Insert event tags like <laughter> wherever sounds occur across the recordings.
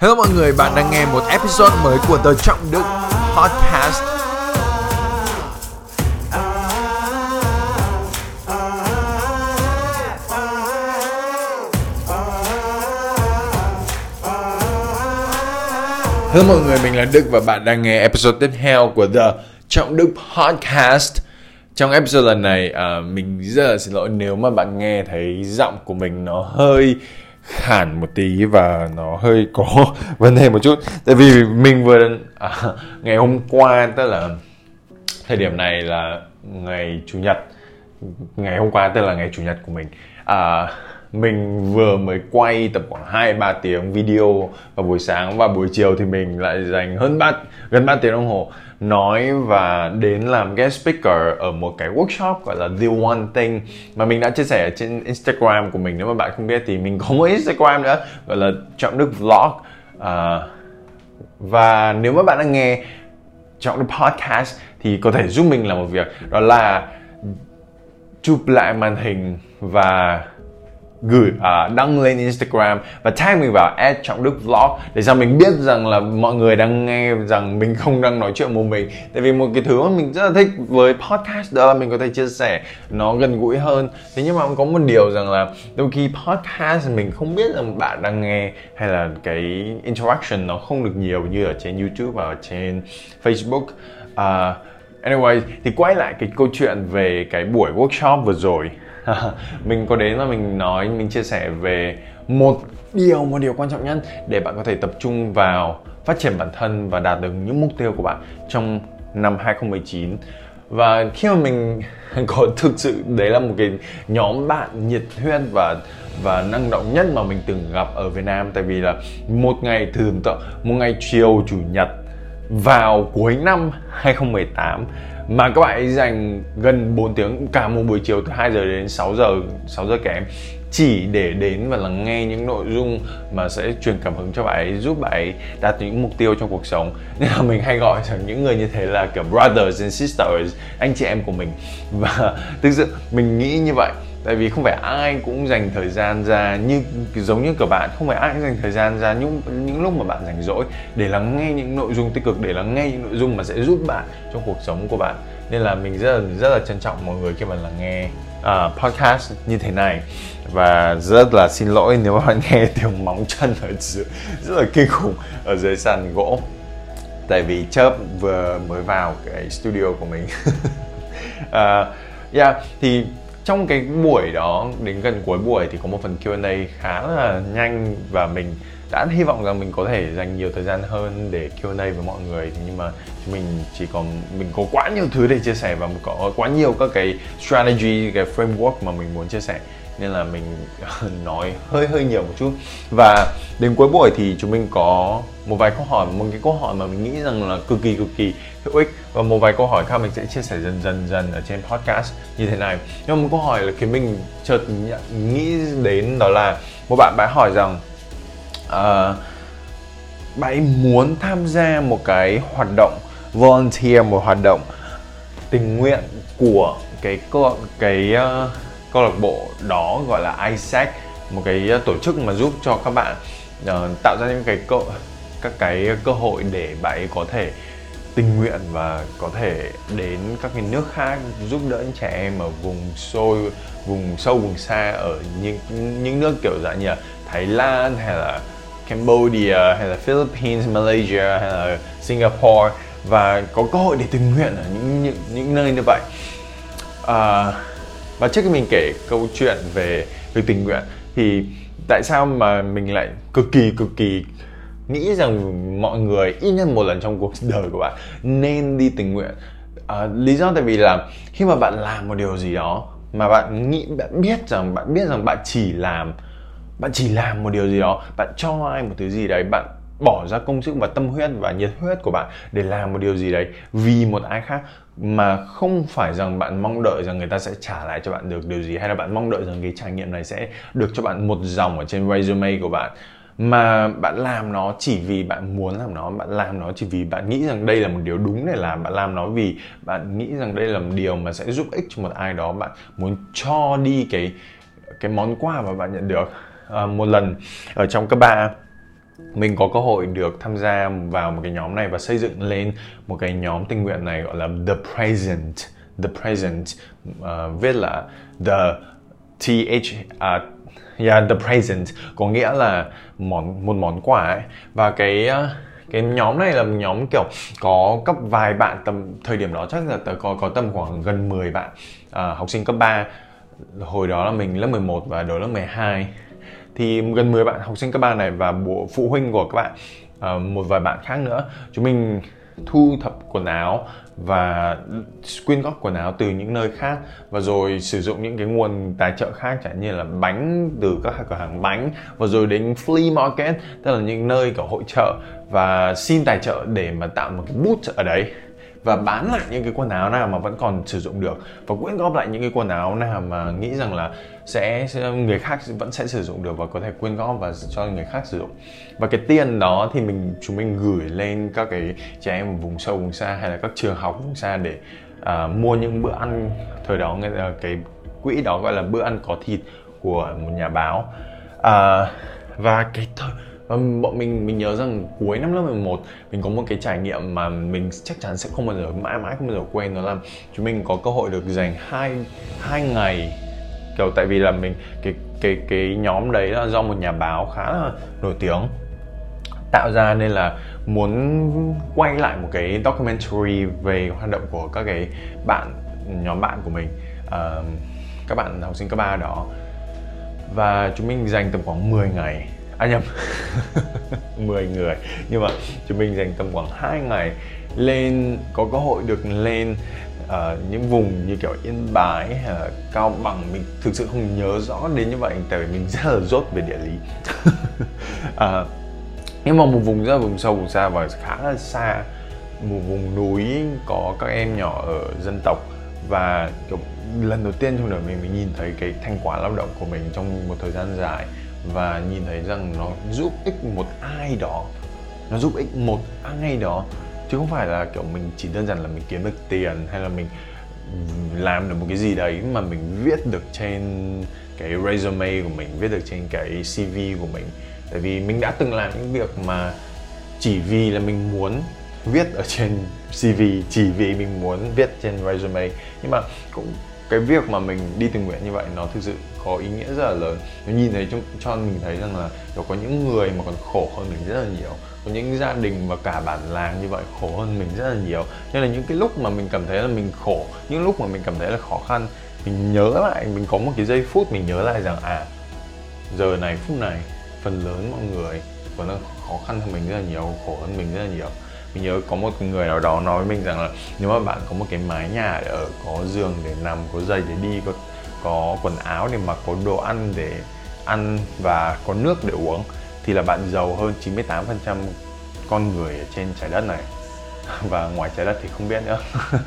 Hello mọi người, bạn đang nghe một episode mới của The Trọng Đức Podcast. Hello mọi người, mình là Đức và bạn đang nghe episode tiếp theo của The Trọng Đức Podcast. Trong episode lần này, uh, mình rất là xin lỗi nếu mà bạn nghe thấy giọng của mình nó hơi hẳn một tí và nó hơi có <laughs> vấn đề một chút. Tại vì mình vừa à, ngày hôm qua tức là thời điểm này là ngày chủ nhật. Ngày hôm qua tức là ngày chủ nhật của mình. À, mình vừa mới quay tập khoảng 2 3 tiếng video vào buổi sáng và buổi chiều thì mình lại dành hơn 3 gần 3 tiếng đồng hồ nói và đến làm guest speaker ở một cái workshop gọi là The One Thing mà mình đã chia sẻ ở trên Instagram của mình. Nếu mà bạn không biết thì mình có một Instagram nữa gọi là Trọng Đức Vlog. À, và nếu mà bạn đang nghe Trọng Đức Podcast thì có thể giúp mình làm một việc đó là chụp lại màn hình và gửi uh, đăng lên Instagram và tag mình vào trọng đức vlog để cho mình biết rằng là mọi người đang nghe rằng mình không đang nói chuyện một mình. Tại vì một cái thứ mà mình rất là thích với podcast đó là mình có thể chia sẻ nó gần gũi hơn. Thế nhưng mà có một điều rằng là đôi khi podcast mình không biết rằng bạn đang nghe hay là cái interaction nó không được nhiều như ở trên YouTube và ở trên Facebook. Uh, anyway thì quay lại cái câu chuyện về cái buổi workshop vừa rồi. <laughs> mình có đến và mình nói, mình chia sẻ về một điều một điều quan trọng nhất để bạn có thể tập trung vào phát triển bản thân và đạt được những mục tiêu của bạn trong năm 2019 và khi mà mình <laughs> có thực sự, đấy là một cái nhóm bạn nhiệt huyết và và năng động nhất mà mình từng gặp ở Việt Nam. Tại vì là một ngày thường tượng, một ngày chiều, chủ nhật vào cuối năm 2018 mà các bạn ấy dành gần 4 tiếng, cả một buổi chiều từ 2 giờ đến 6 giờ 6 giờ kém, chỉ để đến và lắng nghe những nội dung mà sẽ truyền cảm hứng cho bạn ấy, giúp bạn ấy đạt những mục tiêu trong cuộc sống. <laughs> Nên là mình hay gọi rằng những người như thế là kiểu brothers and sisters, anh chị em của mình. Và <laughs> thực sự mình nghĩ như vậy tại vì không phải ai cũng dành thời gian ra như giống như các bạn không phải ai cũng dành thời gian ra những những lúc mà bạn rảnh rỗi để lắng nghe những nội dung tích cực để lắng nghe những nội dung mà sẽ giúp bạn trong cuộc sống của bạn. Nên là mình rất là rất là trân trọng mọi người khi mà lắng nghe uh, podcast như thế này. Và rất là xin lỗi nếu mà bạn <laughs> nghe tiếng móng chân ở dưới, rất là kinh khủng ở dưới sàn gỗ. Tại vì chớp vừa mới vào cái studio của mình. Uh, <laughs> yeah thì trong cái buổi đó, đến gần cuối buổi thì có một phần Q&A khá là nhanh và mình đã hy vọng rằng mình có thể dành nhiều thời gian hơn để Q&A với mọi người. Nhưng mà mình chỉ còn, mình có quá nhiều thứ để chia sẻ và có quá nhiều các cái strategy, cái framework mà mình muốn chia sẻ nên là mình <laughs> nói hơi hơi nhiều một chút. Và đến cuối buổi thì chúng mình có một vài câu hỏi một cái câu hỏi mà mình nghĩ rằng là cực kỳ cực kỳ hữu ích. Và một vài câu hỏi khác mình sẽ chia sẻ dần dần dần ở trên podcast như thế này. Nhưng mà một câu hỏi là khiến mình chợt nghĩ đến đó là một bạn bạn hỏi rằng uh, bạn ấy muốn tham gia một cái hoạt động volunteer một hoạt động tình nguyện của cái cái uh, câu lạc bộ đó gọi là ISAC một cái ờ, tổ chức mà giúp cho các bạn uh, tạo ra những cái cơ các cái cơ hội để bạn ấy có thể tình nguyện và có thể đến các cái nước khác giúp đỡ những trẻ em ở vùng sôi vùng sâu vùng xa ở những những nước kiểu dạng như là Thái Lan hay là Cambodia hay là Philippines, Malaysia hay là Singapore và có cơ hội để tình nguyện ở những những, những nơi như vậy. À, và trước khi mình kể câu chuyện về việc tình nguyện thì tại sao mà mình lại cực kỳ cực kỳ nghĩ rằng mọi người ít nhất một lần trong cuộc đời của bạn nên đi tình nguyện? À, lý do tại vì là khi mà bạn làm một điều gì đó mà bạn nghĩ bạn biết rằng bạn biết rằng bạn chỉ làm bạn chỉ làm một điều gì đó bạn cho ai một thứ gì đấy bạn bỏ ra công sức và tâm huyết và nhiệt huyết của bạn để làm một điều gì đấy vì một ai khác mà không phải rằng bạn mong đợi rằng người ta sẽ trả lại cho bạn được điều gì hay là bạn mong đợi rằng cái trải nghiệm này sẽ được cho bạn một dòng ở trên resume của bạn. Mà bạn làm nó chỉ vì bạn muốn làm nó bạn làm nó chỉ vì bạn nghĩ rằng đây là một điều đúng để làm bạn làm nó vì bạn nghĩ rằng đây là một điều mà sẽ giúp ích cho một ai đó bạn muốn cho đi cái cái món quà mà bạn nhận được. À, một lần ở trong cấp ba mình có cơ hội được tham gia vào một cái nhóm này và xây dựng lên một cái nhóm tình nguyện này gọi là The Present. The Present uh, viết là The TH uh, à, yeah, The Present có nghĩa là món một món quà ấy. Và cái uh, cái nhóm này là một nhóm kiểu có cấp vài bạn tầm thời điểm đó chắc là có có tầm khoảng gần 10 bạn uh, học sinh cấp 3 hồi đó là mình lớp 11 và đó lớp 12 thì gần 10 bạn học sinh cấp 3 này và bộ phụ huynh của các bạn ờ, một vài bạn khác nữa. Chúng mình thu thập quần áo và quyên góp quần áo từ những nơi khác và rồi sử dụng những cái nguồn tài trợ khác, chẳng như là bánh từ các cửa hàng bánh và rồi đến flea market, tức là những nơi có hội trợ và xin tài trợ để mà tạo một cái booth ở đấy và bán lại những cái quần áo nào mà vẫn còn sử dụng được và quyên góp lại những cái quần áo nào mà nghĩ rằng là sẽ, người khác vẫn sẽ sử dụng được và có thể quyên góp và cho người khác sử dụng. Và cái tiền đó thì mình chúng mình gửi lên các cái trẻ em vùng sâu vùng xa hay là các trường học vùng xa để uh, mua những bữa ăn thời đó cái quỹ đó gọi là bữa ăn có thịt của một nhà báo. Uh, và cái thời Vâng, bọn mình mình nhớ rằng cuối năm lớp 11 mình có một cái trải nghiệm mà mình chắc chắn sẽ không bao giờ mãi mãi không bao giờ quên đó là chúng mình có cơ hội được dành hai hai ngày. Kiểu tại vì là mình cái cái cái nhóm đấy là do một nhà báo khá là nổi tiếng tạo ra nên là muốn quay lại một cái documentary về hoạt động của các cái bạn nhóm bạn của mình uh, các bạn học sinh cấp 3 đó. Và chúng mình dành tầm khoảng 10 ngày à nhầm 10 người. Nhưng mà chúng mình dành tầm khoảng 2 ngày lên có cơ hội được lên uh, những vùng như kiểu yên bái là cao bằng. Mình thực sự không nhớ rõ đến như vậy tại vì mình rất là dốt về địa lý. Uh, <laughs> nhưng mà một vùng rất là vùng sâu vùng xa và khá là xa. Một vùng núi có các em nhỏ ở dân tộc và kiểu lần đầu tiên trong đời mình mình nhìn thấy cái thành quả lao động của mình trong một thời gian dài và nhìn thấy rằng nó giúp ích một ai đó. Nó giúp ích một ai đó. Chứ không phải là kiểu mình chỉ đơn giản là mình kiếm được tiền hay là mình làm được một cái gì đấy mà mình viết được trên cái resume của mình, viết được trên cái cv của mình. Tại vì mình đã từng làm những việc mà chỉ vì là mình muốn viết ở trên cv chỉ vì mình muốn viết trên resume. Nhưng mà cũng cái việc mà mình đi tình nguyện như vậy nó thực sự có ý nghĩa rất là lớn. Nó nhìn thấy cho, cho mình thấy rằng là có những người mà còn khổ hơn mình rất là nhiều có những gia đình và cả bản làng như vậy khổ hơn mình rất là nhiều. Nên là những cái lúc mà mình cảm thấy là mình khổ những lúc mà mình cảm thấy là khó khăn mình nhớ lại mình có một cái giây phút mình nhớ lại rằng à giờ này phút này phần lớn mọi người còn đang khó khăn hơn mình rất là nhiều khổ hơn mình rất là nhiều mình nhớ có một người nào đó nói với mình rằng là nếu mà bạn có một cái mái nhà để ở, có giường để nằm, có giày để đi, có có quần áo để mặc, có đồ ăn để ăn và có nước để uống, thì là bạn giàu hơn 98% con người trên trái đất này. <laughs> Và ngoài trái đất thì không biết nữa. <laughs>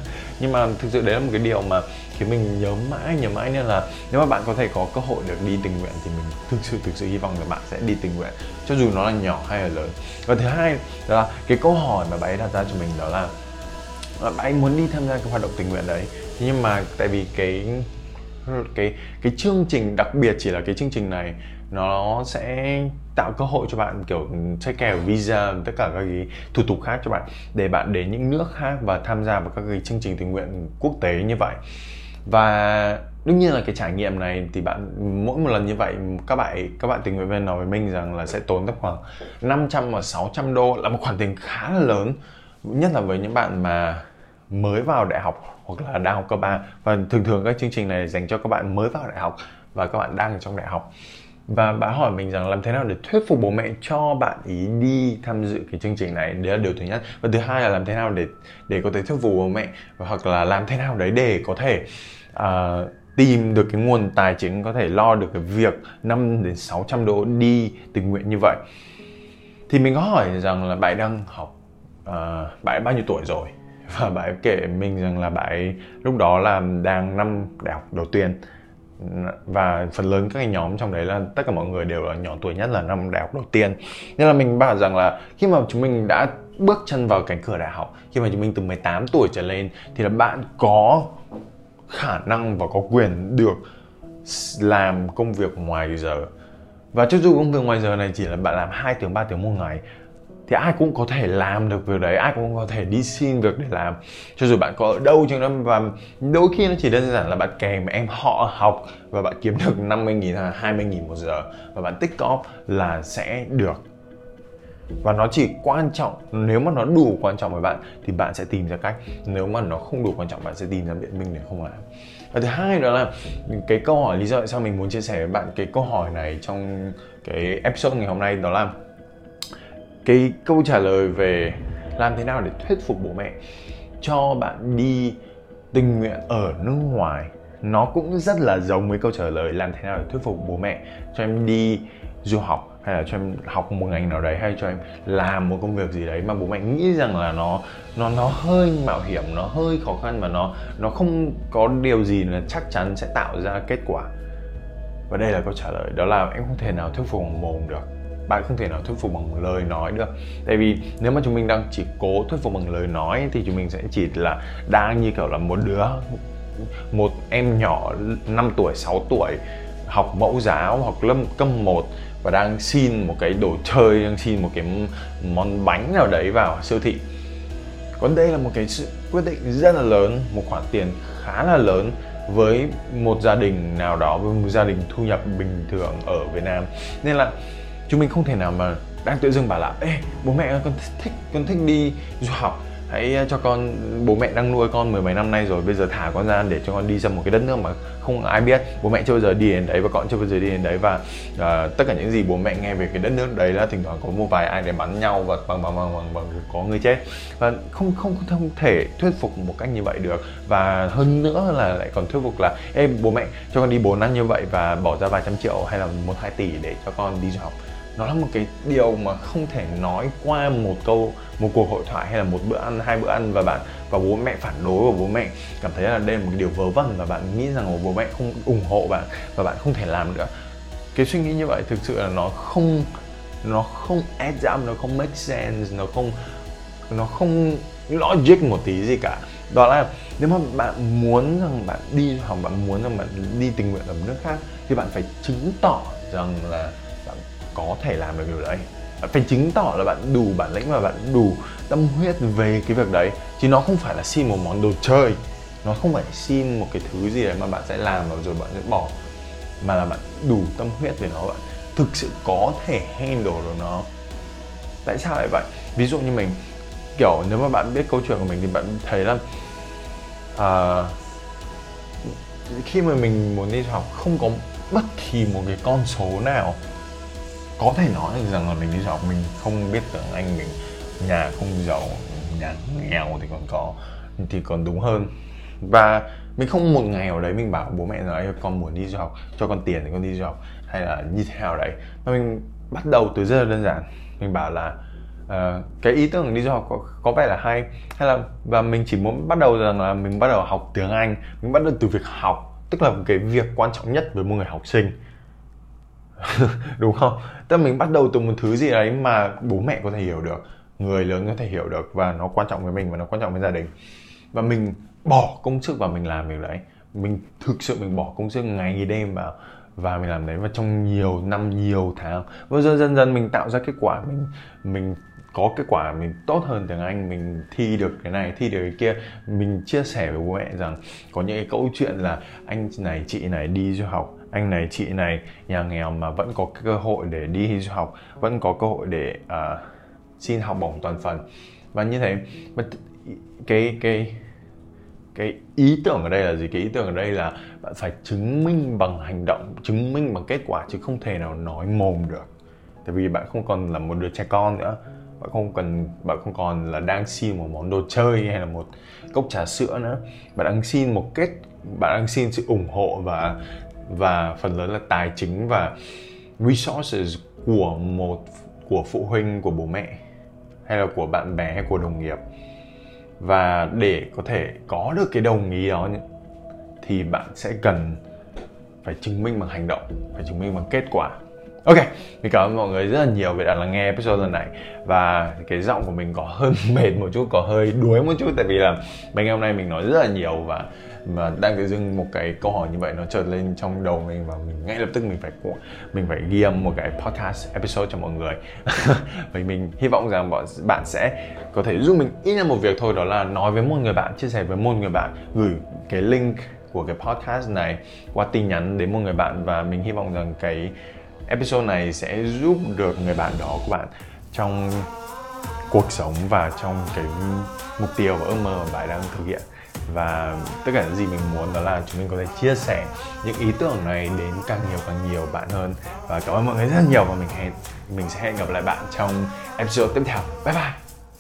nhưng mà thực sự đấy là một cái điều mà khiến mình nhớ mãi nhớ mãi nên là nếu mà bạn có thể có cơ hội được đi tình nguyện thì mình thực sự thực sự hy vọng là bạn sẽ đi tình nguyện, cho dù nó là nhỏ hay là lớn. Và thứ hai đó là cái câu hỏi mà bạn ấy đặt ra cho mình đó là ờ, bạn ấy muốn đi tham gia cái hoạt động tình nguyện đấy? Nhưng mà tại vì cái cái cái chương trình đặc biệt chỉ là cái chương trình này nó sẽ tạo cơ hội cho bạn, kiểu check kèo visa, tất cả các cái thủ tục khác cho bạn, để bạn đến những nước khác và tham gia vào các cái chương trình tình nguyện quốc tế như vậy. Và đương nhiên là cái trải nghiệm này thì bạn, mỗi một lần như vậy, các bạn các bạn tình nguyện viên nói với mình rằng là sẽ tốn tầm khoảng 500 và 600 đô, là một khoản tiền khá là lớn, nhất là với những bạn mà mới vào đại học hoặc là đang học cấp 3 và thường thường các chương trình này dành cho các bạn mới vào đại học và các bạn đang ở trong đại học và bà hỏi mình rằng làm thế nào để thuyết phục bố mẹ cho bạn ý đi tham dự cái chương trình này? Đấy là điều thứ nhất. Và thứ hai là làm thế nào để để có thể thuyết phục bố mẹ? Hoặc là làm thế nào đấy để có thể uh, tìm được cái nguồn tài chính có thể lo được cái việc 5 đến 600 đô đi tình nguyện như vậy? Thì mình có hỏi rằng là bạn đang học à, uh, bạn bao nhiêu tuổi rồi? Và bạn kể mình rằng là bạn lúc đó là đang năm đại học đầu tiên và phần lớn các cái nhóm trong đấy là tất cả mọi người đều là nhỏ tuổi nhất là năm đại học đầu tiên. Nên là mình bảo rằng là khi mà chúng mình đã bước chân vào cánh cửa đại học, khi mà chúng mình từ 18 tuổi trở lên, thì là bạn có khả năng và có quyền được làm công việc ngoài giờ. Và cho dù công việc ngoài giờ này chỉ là bạn làm 2 tiếng 3 tiếng một ngày thì ai cũng có thể làm được việc đấy, ai cũng có thể đi xin việc để làm. Cho dù bạn có ở đâu chăng nữa, và đôi khi nó chỉ đơn giản là bạn kèm em họ học và bạn kiếm được 50 nghìn hay 20 nghìn một giờ và bạn tích cóp là sẽ được. Và nó chỉ quan trọng, nếu mà nó đủ quan trọng với bạn thì bạn sẽ tìm ra cách. Nếu mà nó không đủ quan trọng, bạn sẽ tìm ra biện minh để không làm. Và thứ hai đó là cái câu hỏi lý do tại sao mình muốn chia sẻ với bạn cái câu hỏi này trong cái episode ngày hôm nay đó là cái câu trả lời về làm thế nào để thuyết phục bố mẹ cho bạn đi tình nguyện ở nước ngoài, nó cũng rất là giống với câu trả lời làm thế nào để thuyết phục bố mẹ cho em đi du học hay là cho em học một ngành nào đấy hay cho em làm một công việc gì đấy mà bố mẹ nghĩ rằng là nó nó nó hơi mạo hiểm, nó hơi khó khăn và nó nó không có điều gì là chắc chắn sẽ tạo ra kết quả. Và đây là câu trả lời, đó là em không thể nào thuyết phục mồm được bạn không thể nào thuyết phục bằng lời nói được. Tại vì nếu mà chúng mình đang chỉ cố thuyết phục bằng lời nói thì chúng mình sẽ chỉ là đang như kiểu là một đứa, một em nhỏ 5 tuổi 6 tuổi, học mẫu giáo hoặc lớp cấp 1 và đang xin một cái đồ chơi, đang xin một cái món bánh nào đấy vào siêu thị. Còn đây là một cái sự quyết định rất là lớn, một khoản tiền khá là lớn với một gia đình nào đó, với một gia đình thu nhập bình thường ở Việt Nam. Nên là chúng mình không thể nào mà đang tự dưng bảo là ê bố mẹ con thích con thích đi du học. Hãy cho con bố mẹ đang nuôi con mười mấy năm nay rồi bây giờ thả con ra để cho con đi ra một cái đất nước mà không ai biết. Bố mẹ chưa bao giờ đi đến đấy và con chưa bao giờ đi đến đấy và uh, tất cả những gì bố mẹ nghe về cái đất nước đấy là thỉnh thoảng có một vài ai để bắn nhau và bằng bằng bằng bằng, bằng có người chết. Và không không không thể thuyết phục một cách như vậy được. Và hơn nữa là lại còn thuyết phục là em bố mẹ cho con đi 4 năm như vậy và bỏ ra vài trăm triệu hay là một hai tỷ để cho con đi du học nó là một cái điều mà không thể nói qua một câu, một cuộc hội thoại hay là một bữa ăn, hai bữa ăn và bạn và bố mẹ phản đối và bố mẹ cảm thấy là đây là một cái điều vớ vẩn và bạn nghĩ rằng là bố mẹ không ủng hộ bạn và bạn không thể làm nữa cái suy nghĩ như vậy thực sự là nó không nó không add up, nó không make sense, nó không nó không logic một tí gì cả. Đó là nếu mà bạn muốn rằng bạn đi hoặc bạn muốn rằng bạn đi tình nguyện ở một nước khác thì bạn phải chứng tỏ rằng là có thể làm được điều đấy. Phải chứng tỏ là bạn đủ bản lĩnh và bạn đủ tâm huyết về cái việc đấy. Chứ nó không phải là xin một món đồ chơi. Nó không phải xin một cái thứ gì đấy mà bạn sẽ làm và rồi bạn sẽ bỏ. Mà là bạn đủ tâm huyết về nó bạn thực sự có thể handle được nó. Tại sao lại vậy? Ví dụ như mình kiểu nếu mà bạn biết câu chuyện của mình thì bạn thấy là uh, khi mà mình muốn đi học không có bất kỳ một cái con số nào có thể nói được rằng là mình đi học mình không biết tiếng anh mình nhà không giàu nhà nghèo thì còn có thì còn đúng hơn. Và mình không một ngày ở đấy mình bảo bố mẹ rằng con muốn đi du học cho con tiền thì con đi du học hay là như thế nào đấy. Mà mình bắt đầu từ rất là đơn giản. Mình bảo là uh, cái ý tưởng đi du học có, có vẻ là hay. Hay là và mình chỉ muốn bắt đầu rằng là mình bắt đầu học tiếng anh. Mình bắt đầu từ việc học tức là cái việc quan trọng nhất với một người học sinh. <laughs> đúng không? Tức là mình bắt đầu từ một thứ gì đấy mà bố mẹ có thể hiểu được, người lớn có thể hiểu được và nó quan trọng với mình và nó quan trọng với gia đình. Và mình bỏ công sức vào mình làm việc đấy. Mình thực sự mình bỏ công sức ngày đêm vào và mình làm đấy và trong nhiều năm, nhiều tháng, và dần dần dần mình tạo ra kết quả mình mình có kết quả mình tốt hơn tiếng Anh, mình thi được cái này, thi được cái kia. Mình chia sẻ với bố mẹ rằng có những cái câu chuyện là anh này, chị này đi du học anh này chị này nhà nghèo mà vẫn có cơ hội để đi du học vẫn có cơ hội để uh, xin học bổng toàn phần. Và như thế cái cái cái ý tưởng ở đây là gì? Cái ý tưởng ở đây là bạn phải chứng minh bằng hành động chứng minh bằng kết quả chứ không thể nào nói mồm được. Tại vì bạn không còn là một đứa trẻ con nữa. Bạn không cần bạn không còn là đang xin một món đồ chơi hay là một cốc trà sữa nữa. Bạn đang xin một kết bạn đang xin sự ủng hộ và và phần lớn là tài chính và resources của một của phụ huynh của bố mẹ hay là của bạn bè hay của đồng nghiệp. Và để có thể có được cái đồng ý đó thì bạn sẽ cần phải chứng minh bằng hành động phải chứng minh bằng kết quả. Ok, mình cảm ơn mọi người rất là nhiều vì đã lắng nghe episode lần này. Và cái giọng của mình có hơi <laughs> mệt một chút, có hơi đuối một chút Tại vì là mấy ngày hôm nay mình nói rất là nhiều và mà đang tự dưng một cái câu hỏi như vậy nó trượt lên trong đầu mình và mình ngay lập tức mình phải mình phải ghi âm một cái podcast episode cho mọi người. <laughs> Vì mình hy vọng rằng bọn bạn sẽ có thể giúp mình ít nhất một việc thôi, đó là nói với một người bạn, chia sẻ với một người bạn, gửi cái link của cái podcast này qua tin nhắn đến một người bạn. Và mình hy vọng rằng cái episode này sẽ giúp được người bạn đó của bạn trong cuộc sống và trong cái mục tiêu và ước mơ mà bạn đang thực hiện và tất cả những gì mình muốn đó là chúng mình có thể chia sẻ những ý tưởng này đến càng nhiều càng nhiều bạn hơn. Và cảm ơn mọi người rất nhiều và mình hẹn, mình sẽ hẹn gặp lại bạn trong episode tiếp theo. Bye bye!